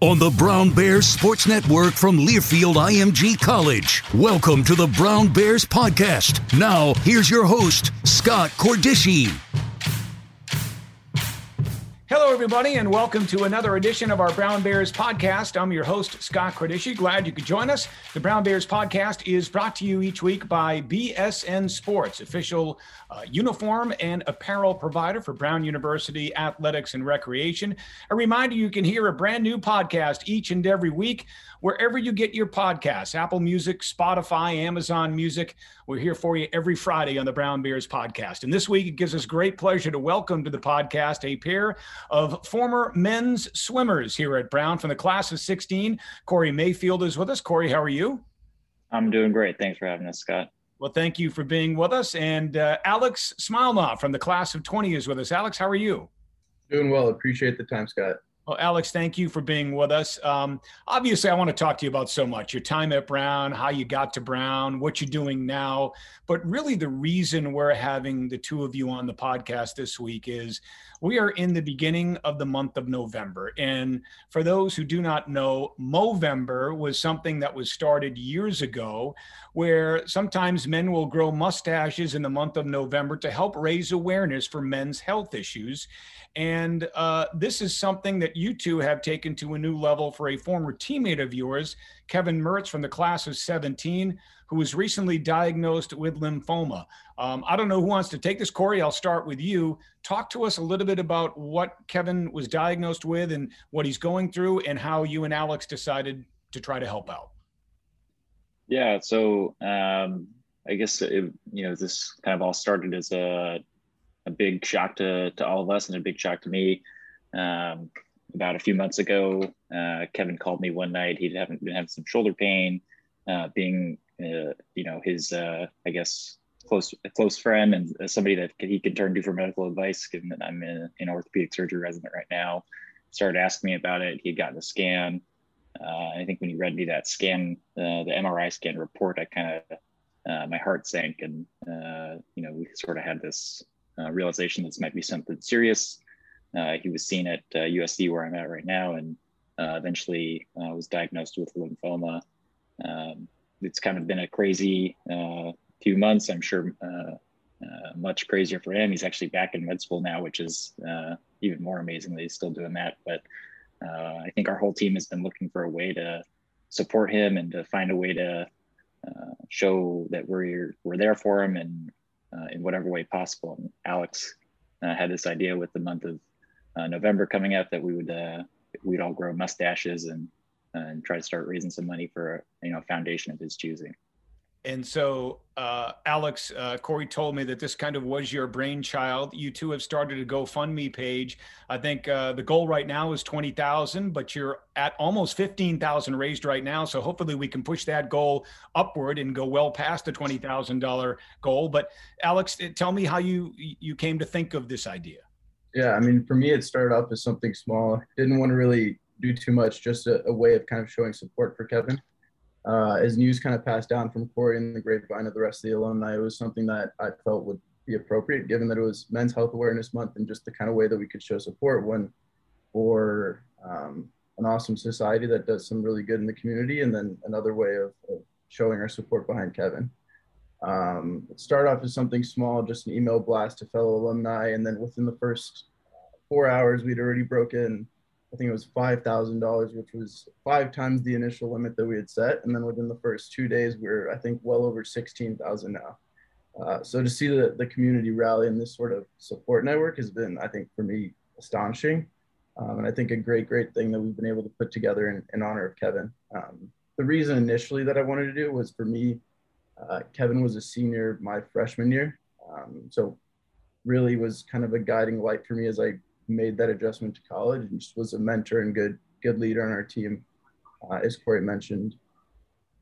on the Brown Bears Sports Network from Learfield IMG College. Welcome to the Brown Bears Podcast. Now, here's your host, Scott Cordischi. Hello, everybody, and welcome to another edition of our Brown Bears podcast. I'm your host, Scott Cordischi. Glad you could join us. The Brown Bears podcast is brought to you each week by BSN Sports, official uh, uniform and apparel provider for Brown University Athletics and Recreation. A reminder you can hear a brand new podcast each and every week wherever you get your podcasts Apple Music, Spotify, Amazon Music. We're here for you every Friday on the Brown Bears podcast. And this week, it gives us great pleasure to welcome to the podcast a pair of former men's swimmers here at Brown from the class of 16. Corey Mayfield is with us. Corey, how are you? I'm doing great. Thanks for having us, Scott. Well, thank you for being with us. And uh, Alex Smilenoff from the class of 20 is with us. Alex, how are you? Doing well. Appreciate the time, Scott. Well, Alex, thank you for being with us. Um, obviously, I want to talk to you about so much your time at Brown, how you got to Brown, what you're doing now. But really, the reason we're having the two of you on the podcast this week is we are in the beginning of the month of November. And for those who do not know, Movember was something that was started years ago where sometimes men will grow mustaches in the month of November to help raise awareness for men's health issues. And uh, this is something that you two have taken to a new level for a former teammate of yours, Kevin Mertz from the class of 17, who was recently diagnosed with lymphoma. Um, I don't know who wants to take this. Corey, I'll start with you. Talk to us a little bit about what Kevin was diagnosed with and what he's going through, and how you and Alex decided to try to help out. Yeah, so um, I guess it, you know this kind of all started as a a big shock to, to all of us and a big shock to me. Um, about a few months ago, uh, Kevin called me one night. He'd have, been having some shoulder pain, uh, being, uh, you know, his, uh, I guess, close close friend and somebody that he could turn to for medical advice, given that I'm in an orthopedic surgery resident right now. Started asking me about it. He had gotten a scan. Uh, I think when he read me that scan, uh, the MRI scan report, I kind of, my heart sank and, you know, we sort of had this realization this might be something serious. Uh, he was seen at uh, USC, where I'm at right now, and uh, eventually uh, was diagnosed with lymphoma. Um, it's kind of been a crazy uh, few months. I'm sure much crazier for him. He's actually back in med school now, which is even more amazing that he's still doing that. But I think our whole team has been looking for a way to support him and to find a way to show that we're we're there for him and uh, in whatever way possible. And Alex uh, had this idea with the month of uh, November coming up that we would uh, we'd all grow mustaches and and try to start raising some money for you know a foundation of his choosing. And so, uh, Alex, uh, Corey told me that this kind of was your brainchild. You two have started a GoFundMe page. I think uh, the goal right now is 20,000, but you're at almost 15,000 raised right now. So hopefully we can push that goal upward and go well past the $20,000 goal. But Alex, tell me how you, you came to think of this idea. Yeah. I mean, for me, it started off as something small. Didn't want to really do too much, just a, a way of kind of showing support for Kevin. uh, as news kind of passed down from Corey and the grapevine of the rest of the alumni, it was something that I felt would be appropriate given that it was Men's Health Awareness Month and just the kind of way that we could show support when for um, an awesome society that does some really good in the community and then another way of, of showing our support behind Kevin. Um, it started off as something small, just an email blast to fellow alumni. And then within the first four hours, we'd already broken, I think it was $5,000, which was five times the initial limit that we had set. And then within the first two days, we are I think, well over 16,000 now. Uh, so to see the, the community rally and this sort of support network has been, I think, for me, astonishing. Um, and I think a great, great thing that we've been able to put together in, in honor of Kevin. Um, the reason initially that I wanted to do was for me, uh, Kevin was a senior my freshman year. Um, so really was kind of a guiding light for me as I made that adjustment to college and just was a mentor and good, good leader on our team, uh, as Corey mentioned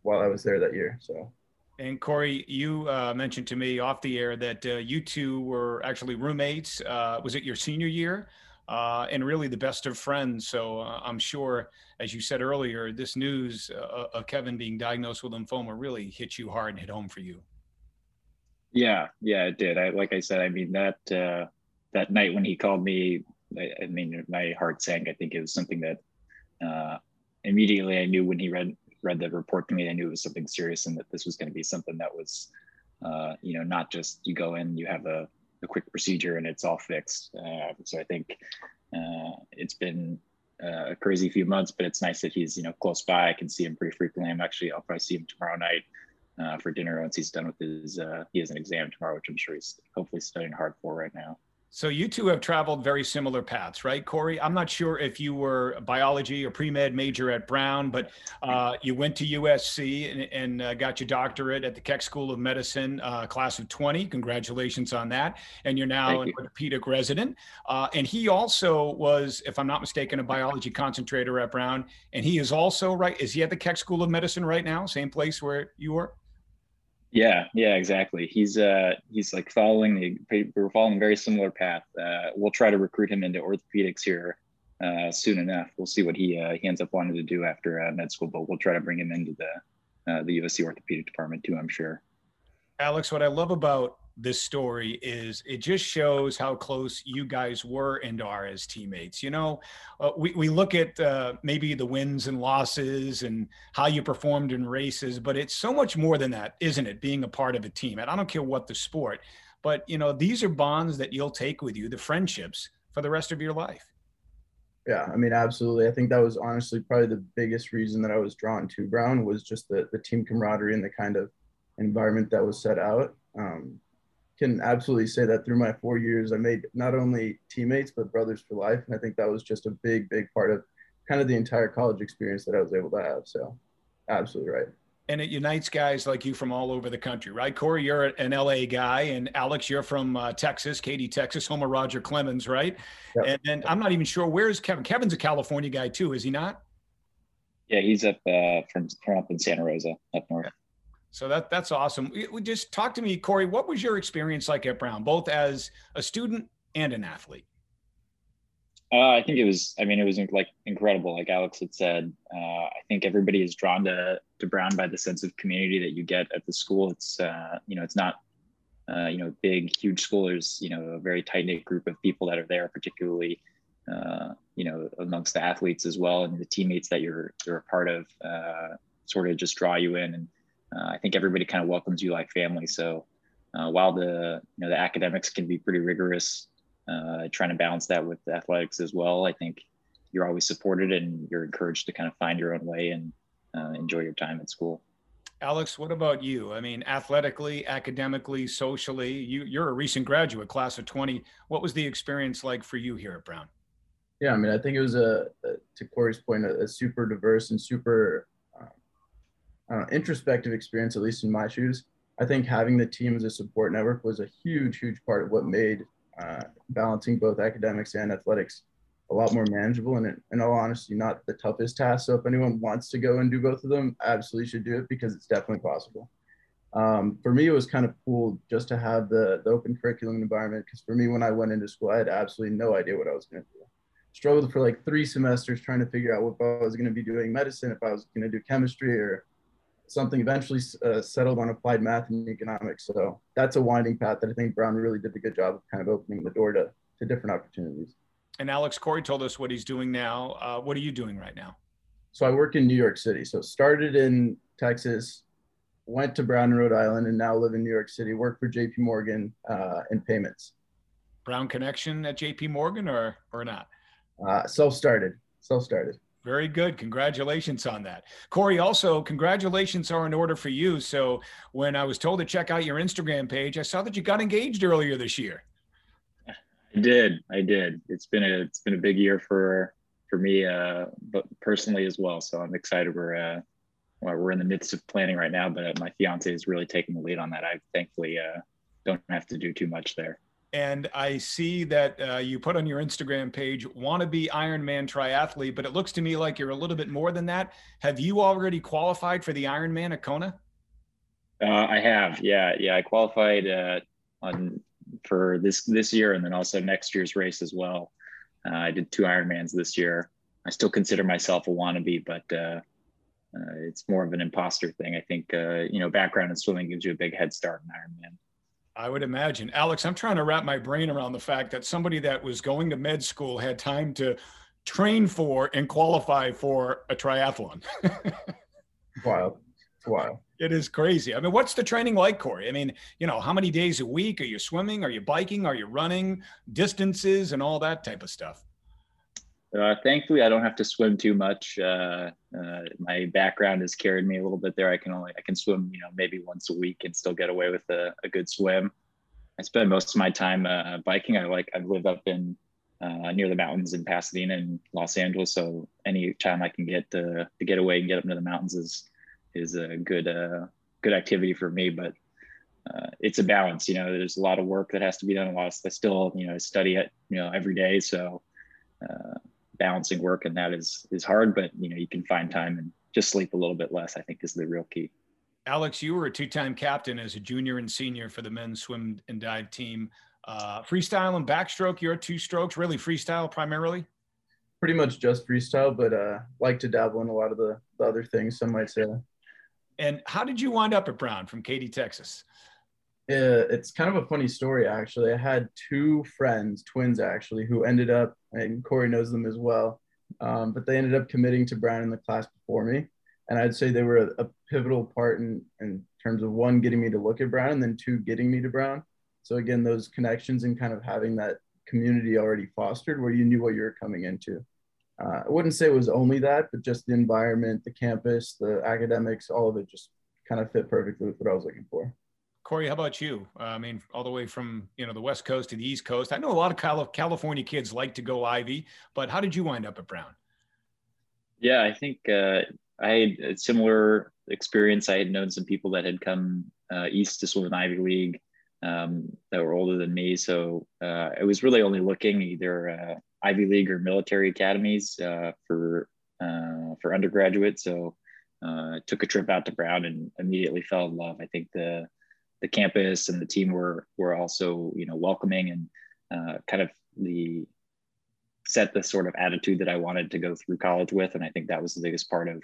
while I was there that year. So. And Corey, you uh, mentioned to me off the air that uh, you two were actually roommates. Uh, was it your senior year? Uh, and really the best of friends. So uh, I'm sure, as you said earlier, this news uh, of Kevin being diagnosed with lymphoma really hit you hard and hit home for you. Yeah, yeah, it did. I like I said, I mean that uh, that night when he called me, I, I, mean my heart sank. I think it was something that uh, immediately I knew when he read read the report to me, I knew it was something serious and that this was going to be something that was, uh, you know, not just you go in, you have a a quick procedure and it's all fixed. Uh, so I think uh, it's been uh, a crazy few months, but it's nice that he's you know close by. I can see him pretty frequently. I'm actually I'll probably see him tomorrow night uh, for dinner once he's done with his uh, he has an exam tomorrow, which I'm sure he's hopefully studying hard for right now. So you two have traveled very similar paths, right, Corey? I'm not sure if you were a biology or pre-med major at Brown, but uh, you went to USC and, and uh, got your doctorate at the Keck School of Medicine, uh, class of 20. Congratulations on that. And you're now Thank an you. orthopedic resident. Uh, and he also was, if I'm not mistaken, a biology concentrator at Brown. And he is also right. Is he at the Keck School of Medicine right now? Same place where you were? Yeah, yeah, exactly. He's uh he's like following the we're following a very similar path. Uh, we'll try to recruit him into orthopedics here uh, soon enough. We'll see what he uh, he ends up wanting to do after uh, med school, but we'll try to bring him into the uh, the USC orthopedic department too. I'm sure. Alex, what I love about this story is it just shows how close you guys were and are as teammates. You know, uh, we, we look at uh, maybe the wins and losses and how you performed in races, but it's so much more than that, isn't it? Being a part of a team. And I don't care what the sport, but, you know, these are bonds that you'll take with you, the friendships for the rest of your life. Yeah, I mean, absolutely. I think that was honestly probably the biggest reason that I was drawn to Brown was just the, the team camaraderie and the kind of environment that was set out. Um, can absolutely say that through my four years, I made not only teammates, but brothers for life. And I think that was just a big, big part of kind of the entire college experience that I was able to have. So, absolutely right. And it unites guys like you from all over the country, right? Corey, you're an LA guy, and Alex, you're from uh, Texas, Katy, Texas, home of Roger Clemens, right? Yep. And, and I'm not even sure where's Kevin. Kevin's a California guy too, is he not? Yeah, he's up uh, from from up in Santa Rosa, up north. So that that's awesome. Just talk to me, Corey. What was your experience like at Brown, both as a student and an athlete? Uh, I think it was. I mean, it was like incredible. Like Alex had said, uh, I think everybody is drawn to to Brown by the sense of community that you get at the school. It's uh, you know, it's not uh, you know big, huge school. There's you know a very tight knit group of people that are there, particularly uh, you know amongst the athletes as well, and the teammates that you're you're a part of. Uh, sort of just draw you in and uh, I think everybody kind of welcomes you like family. So uh, while the you know the academics can be pretty rigorous, uh, trying to balance that with athletics as well, I think you're always supported and you're encouraged to kind of find your own way and uh, enjoy your time at school. Alex, what about you? I mean, athletically, academically, socially, you, you're a recent graduate, class of 20. What was the experience like for you here at Brown? Yeah, I mean, I think it was a, a to Corey's point, a, a super diverse and super uh, introspective experience, at least in my shoes. I think having the team as a support network was a huge, huge part of what made uh, balancing both academics and athletics a lot more manageable. And in all honesty not the toughest task. So if anyone wants to go and do both of them absolutely should do it because it's definitely possible. Um, for me it was kind of cool just to have the, the open curriculum environment because for me when i went into school i had absolutely no idea what i was going to do. Struggled for like three semesters trying to figure out what i was going to be doing medicine if i was going to do chemistry or something eventually uh, settled on applied math and economics. So that's a winding path that I think Brown really did a good job of kind of opening the door to, to different opportunities. And Alex Corey told us what he's doing now. Uh, what are you doing right now? So I work in New York City. So started in Texas, went to Brown, in Rhode Island, and now live in New York City. Work for J.P. Morgan uh, in payments. Brown connection at J.P. Morgan or or not? Uh, self started. Self started. Very good. Congratulations on that. Corey, also, congratulations are in order for you. So, when I was told to check out your Instagram page, I saw that you got engaged earlier this year. I did. I did. It's been a it's been a big year for for me, uh, but personally as well. So I'm excited. We're uh, well, we're in the midst of planning right now, but my fiance is really taking the lead on that. I thankfully uh, don't have to do too much there. And I see that uh, you put on your Instagram page, want to be Ironman triathlete, but it looks to me like you're a little bit more than that. Have you already qualified for the Ironman at Kona? Uh, I have, yeah, yeah. I qualified uh, on for this this year, and then also next year's race as well. Uh, I did two Ironmans this year. I still consider myself a wannabe, but uh, uh, it's more of an imposter thing. I think you know, background in swimming gives you a big head start in Ironman. I would imagine. Alex, I'm trying to wrap my brain around the fact that somebody that was going to med school had time to train for and qualify for a triathlon. Wow, Wow. It is crazy. I mean, what's the training like, Corey? I mean, you know, how many days a week are you swimming? Are you biking? Are you running distances and all that type of stuff? Uh, thankfully, I don't have to swim too much. Uh, uh, my background has carried me a little bit there. I can only I can swim, you know, maybe once a week and still get away with a, a good swim. I spend most of my time uh, biking. I like I live up in uh, near the mountains in Pasadena and Los Angeles, so any time I can get to, to get away and get up into the mountains is is a good uh, good activity for me. But it's a balance. You know, there's a lot of work that has to be done. A lot of I still you know study it you know every day, so. Uh, balancing work and that is is hard but you know you can find time and just sleep a little bit less i think is the real key. Alex you were a two-time captain as a junior and senior for the men's swim and dive team. Uh, freestyle and backstroke you're two strokes really freestyle primarily? Pretty much just freestyle but uh like to dabble in a lot of the, the other things some might say. And how did you wind up at brown from katy texas uh, it's kind of a funny story actually. I had two friends, twins actually, who ended up, and Corey knows them as well, um, but they ended up committing to Brown in the class before me, and I'd say they were a, a, pivotal part in in terms of one getting me to look at Brown, and then two getting me to Brown. So again, those connections and kind of having that community already fostered, where you knew what you were coming into. Uh, I wouldn't say it was only that, but just the environment, the campus, the academics, all of it just kind of fit perfectly with what I was looking for. Corey, how about you? Uh, I mean, all the way from you know the West Coast to the East Coast. I know a lot of California kids like to go Ivy, but how did you wind up at Brown? Yeah, I think uh, I had a similar experience. I had known some people that had come uh, east to swim in Ivy League um, that were older than me, so uh, I was really only looking either uh, Ivy League or military academies uh, for for undergraduate. So. I took a trip out to Brown and immediately fell in love. I think the the campus and the team were were also you know welcoming and uh, kind of the set the sort of attitude that I wanted to go through college with, and I think that was the biggest part of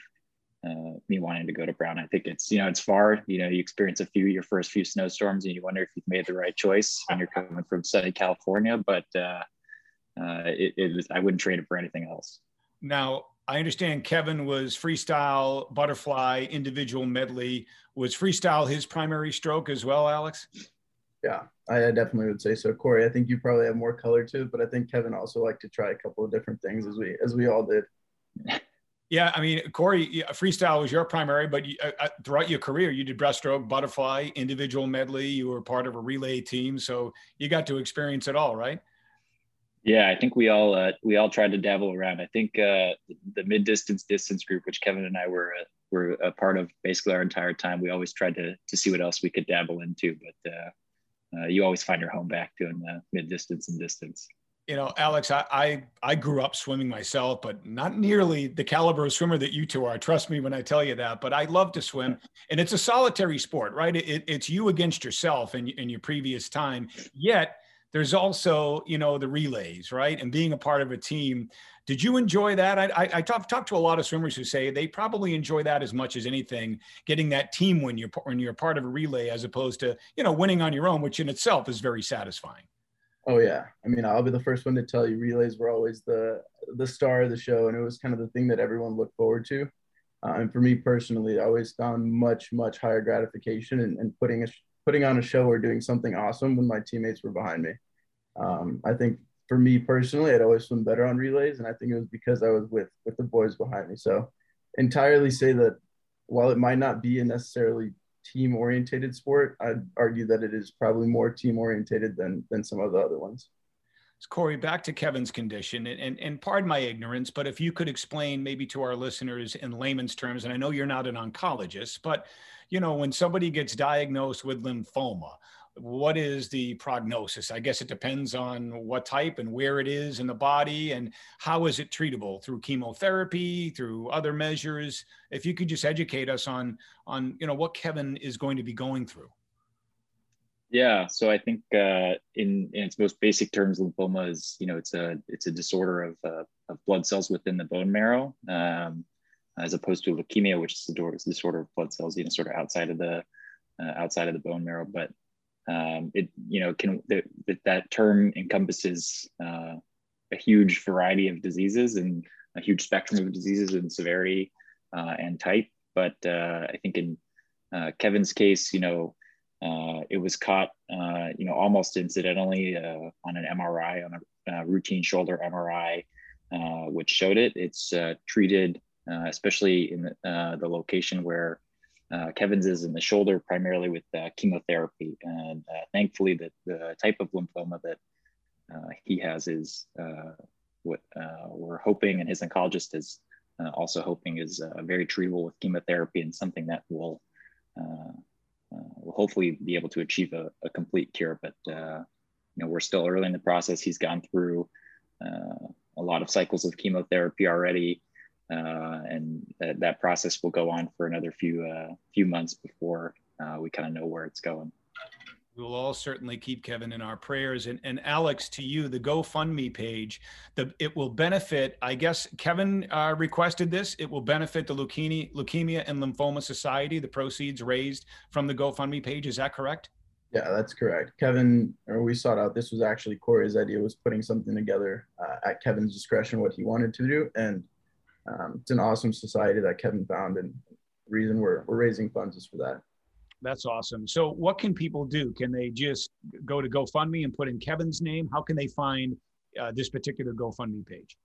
uh, me wanting to go to Brown. I think it's you know it's far. You know, you experience a few your first few snowstorms, and you wonder if you've made the right choice when you're coming from sunny California. But uh, uh, it, it was, I wouldn't trade it for anything else. Now, I understand Kevin was freestyle, butterfly, individual medley. Was freestyle his primary stroke as well, Alex? Yeah, I definitely would say so. Corey, I think you probably have more color to it, but I think Kevin also liked to try a couple of different things as we as we all did. Yeah, I mean, Corey, freestyle was your primary, but you, uh, uh, throughout your career, you did breaststroke, butterfly, individual medley. You were part of a relay team, so you got to experience it all, right? Yeah, I think we all uh, we all tried to dabble around. I think uh, the mid distance distance group, which Kevin and I were uh, were a part of basically our entire time, we always tried to to see what else we could dabble into. But uh, uh, you always find your home back doing the mid distance and distance. You know, Alex, I, I I grew up swimming myself, but not nearly the caliber of swimmer that you two are. Trust me when I tell you that. But I love to swim, and it's a solitary sport, right? It, it's you against yourself in in your previous time. Yet there's also you know the relays right and being a part of a team Did you enjoy that? I, I, I talk, talk to a lot of swimmers who say they probably enjoy that as much as anything, getting that team when you're when you're part of a relay as opposed to you know winning on your own, which in itself is very satisfying. Oh yeah, I mean I'll be the first one to tell you relays were always the the star of the show, and it was kind of the thing that everyone looked forward to. Uh, and for me personally, I always found much much higher gratification in, in putting a putting on a show or doing something awesome when my teammates were behind me. Um, I think for me personally, I'd always swim better on relays, and I think it was because I was with with the boys behind me. So, entirely say that while it might not be a necessarily team orientated sport, I'd argue that it is probably more team orientated than than some of the other ones. Corey, back to Kevin's condition, and, and, and pardon my ignorance, but if you could explain maybe to our listeners in layman's terms, and I know you're not an oncologist, but you know, when somebody gets diagnosed with lymphoma, what is the prognosis? I guess it depends on what type and where it is in the body and how is it treatable through chemotherapy, through other measures. If you could just educate us on on you know what Kevin is going to be going through. Yeah, so I think uh, in, in its most basic terms, lymphoma is you know it's a it's a disorder of, uh, of blood cells within the bone marrow, um, as opposed to leukemia, which is a disorder of blood cells you know sort of outside of the uh, outside of the bone marrow. But um, it you know can that that term encompasses uh, a huge variety of diseases and a huge spectrum of diseases in severity uh, and type. But uh, I think in Kevin's case, you know, it was caught uh, you know almost incidentally on an MRI on a routine shoulder MRI, which showed it. It's treated especially in the, the location where uh, Kevin's is in the shoulder primarily with uh, chemotherapy. And uh, thankfully, the, the type of lymphoma that uh, he has is uh, what uh, we're hoping, and his oncologist is also hoping is very treatable with chemotherapy and something that will, will hopefully be able to achieve a, a complete cure. But you know, we're still early in the process. He's gone through a lot of cycles of chemotherapy already uh, and that, that process will go on for another few uh, few months before uh, we kind of know where it's going. We will all certainly keep Kevin in our prayers. And, and Alex, to you, the GoFundMe page, the it will benefit. I guess Kevin uh, requested this. It will benefit the Leukemia, Leukemia and Lymphoma Society. The proceeds raised from the GoFundMe page. Is that correct? Yeah, that's correct. Kevin, or we sought out. This was actually Corey's idea. Was putting something together uh, at Kevin's discretion, what he wanted to do, and um, it's an awesome society that Kevin found, and the reason we're we're raising funds is for that. That's awesome. So, what can people do? Can they just go to GoFundMe and put in Kevin's name? How can they find uh, this particular GoFundMe page?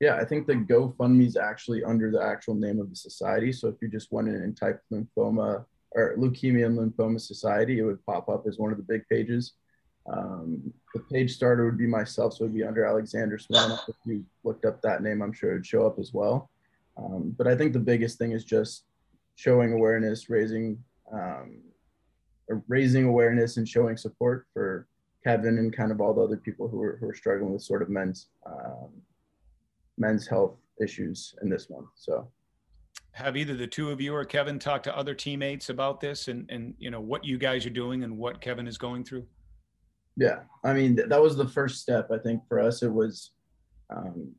Yeah, I think the GoFundMe is actually under the actual name of the society. So if you just went in and typed lymphoma or leukemia and lymphoma society, it would pop up as one of the big pages. Um, the page starter would be myself, so it would be under Alexander Smirnoff. If you looked up that name, I'm sure it'd show up as well. Um, but I think the biggest thing is just showing awareness, raising um, raising awareness, and showing support for Kevin and kind of all the other people who are who are struggling with sort of men's um, men's health issues in this one. So have either the two of you or Kevin talked to other teammates about this and and you know what you guys are doing and what Kevin is going through? Yeah, I mean th- that was the first step. I think for us it was um,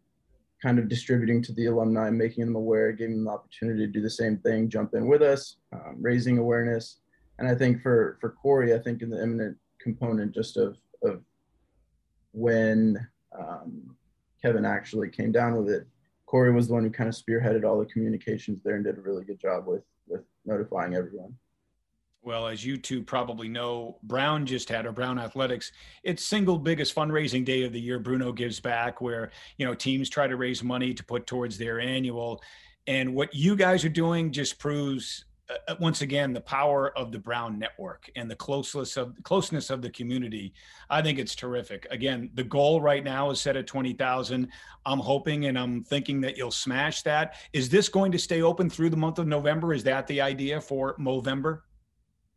kind of distributing to the alumni, making them aware, giving them the opportunity to do the same thing, jump in with us, um, raising awareness. And I think for for Corey, I think in the imminent component just of of when um, Kevin actually came down with it, Corey was the one who kind of spearheaded all the communications there and did a really good job with with notifying everyone. Well, as you two probably know, Brown just had, or Brown Athletics, its single biggest fundraising day of the year, Bruno Gives Back, where, you know, teams try to raise money to put towards their annual. And what you guys are doing just proves uh, uh once again the power of the Brown network and the closeness of closeness of the community. I think it's terrific. Again, the goal right now is set at 20,000. I'm hoping and I'm thinking that you'll smash that. Is this going to stay open through the month of November? Is that the idea for Movember?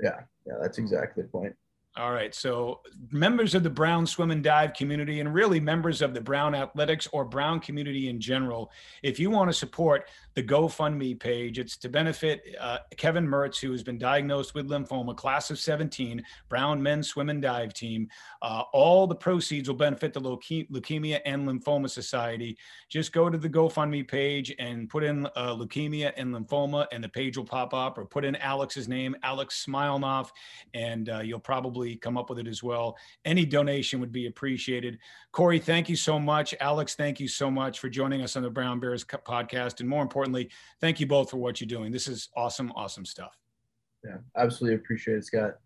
Yeah, yeah, that's exactly the point. All right. So, members of the Brown Swim and Dive community, and really members of the Brown Athletics or Brown community in general, if you want to support the GoFundMe page, it's to benefit uh, Kevin Mertz, who has been diagnosed with lymphoma, class of 17, Brown men's swim and dive team. Uh, all the proceeds will benefit the Leuke- Leukemia and Lymphoma Society. Just go to the GoFundMe page and put in uh, leukemia and lymphoma, and the page will pop up, or put in Alex's name, Alex Smilenoff, and uh, you'll probably come up with it as well. Any donation would be appreciated. Corey, thank you so much. Alex, thank you so much for joining us on the Brown Bears podcast. And more importantly, thank you both for what you're doing. This is awesome, awesome stuff. Yeah, absolutely appreciate it, Scott.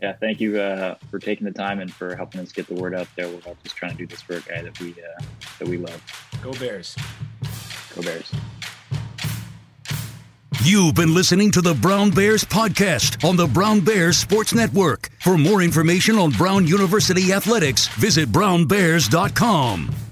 Yeah, thank you uh, for taking the time and for helping us get the word out there. We're all just trying to do this for a guy that we uh, that we love. Go Bears. Go Bears. You've been listening to the Brown Bears podcast on the Brown Bears Sports Network. For more information on Brown University athletics, visit brownbears.com.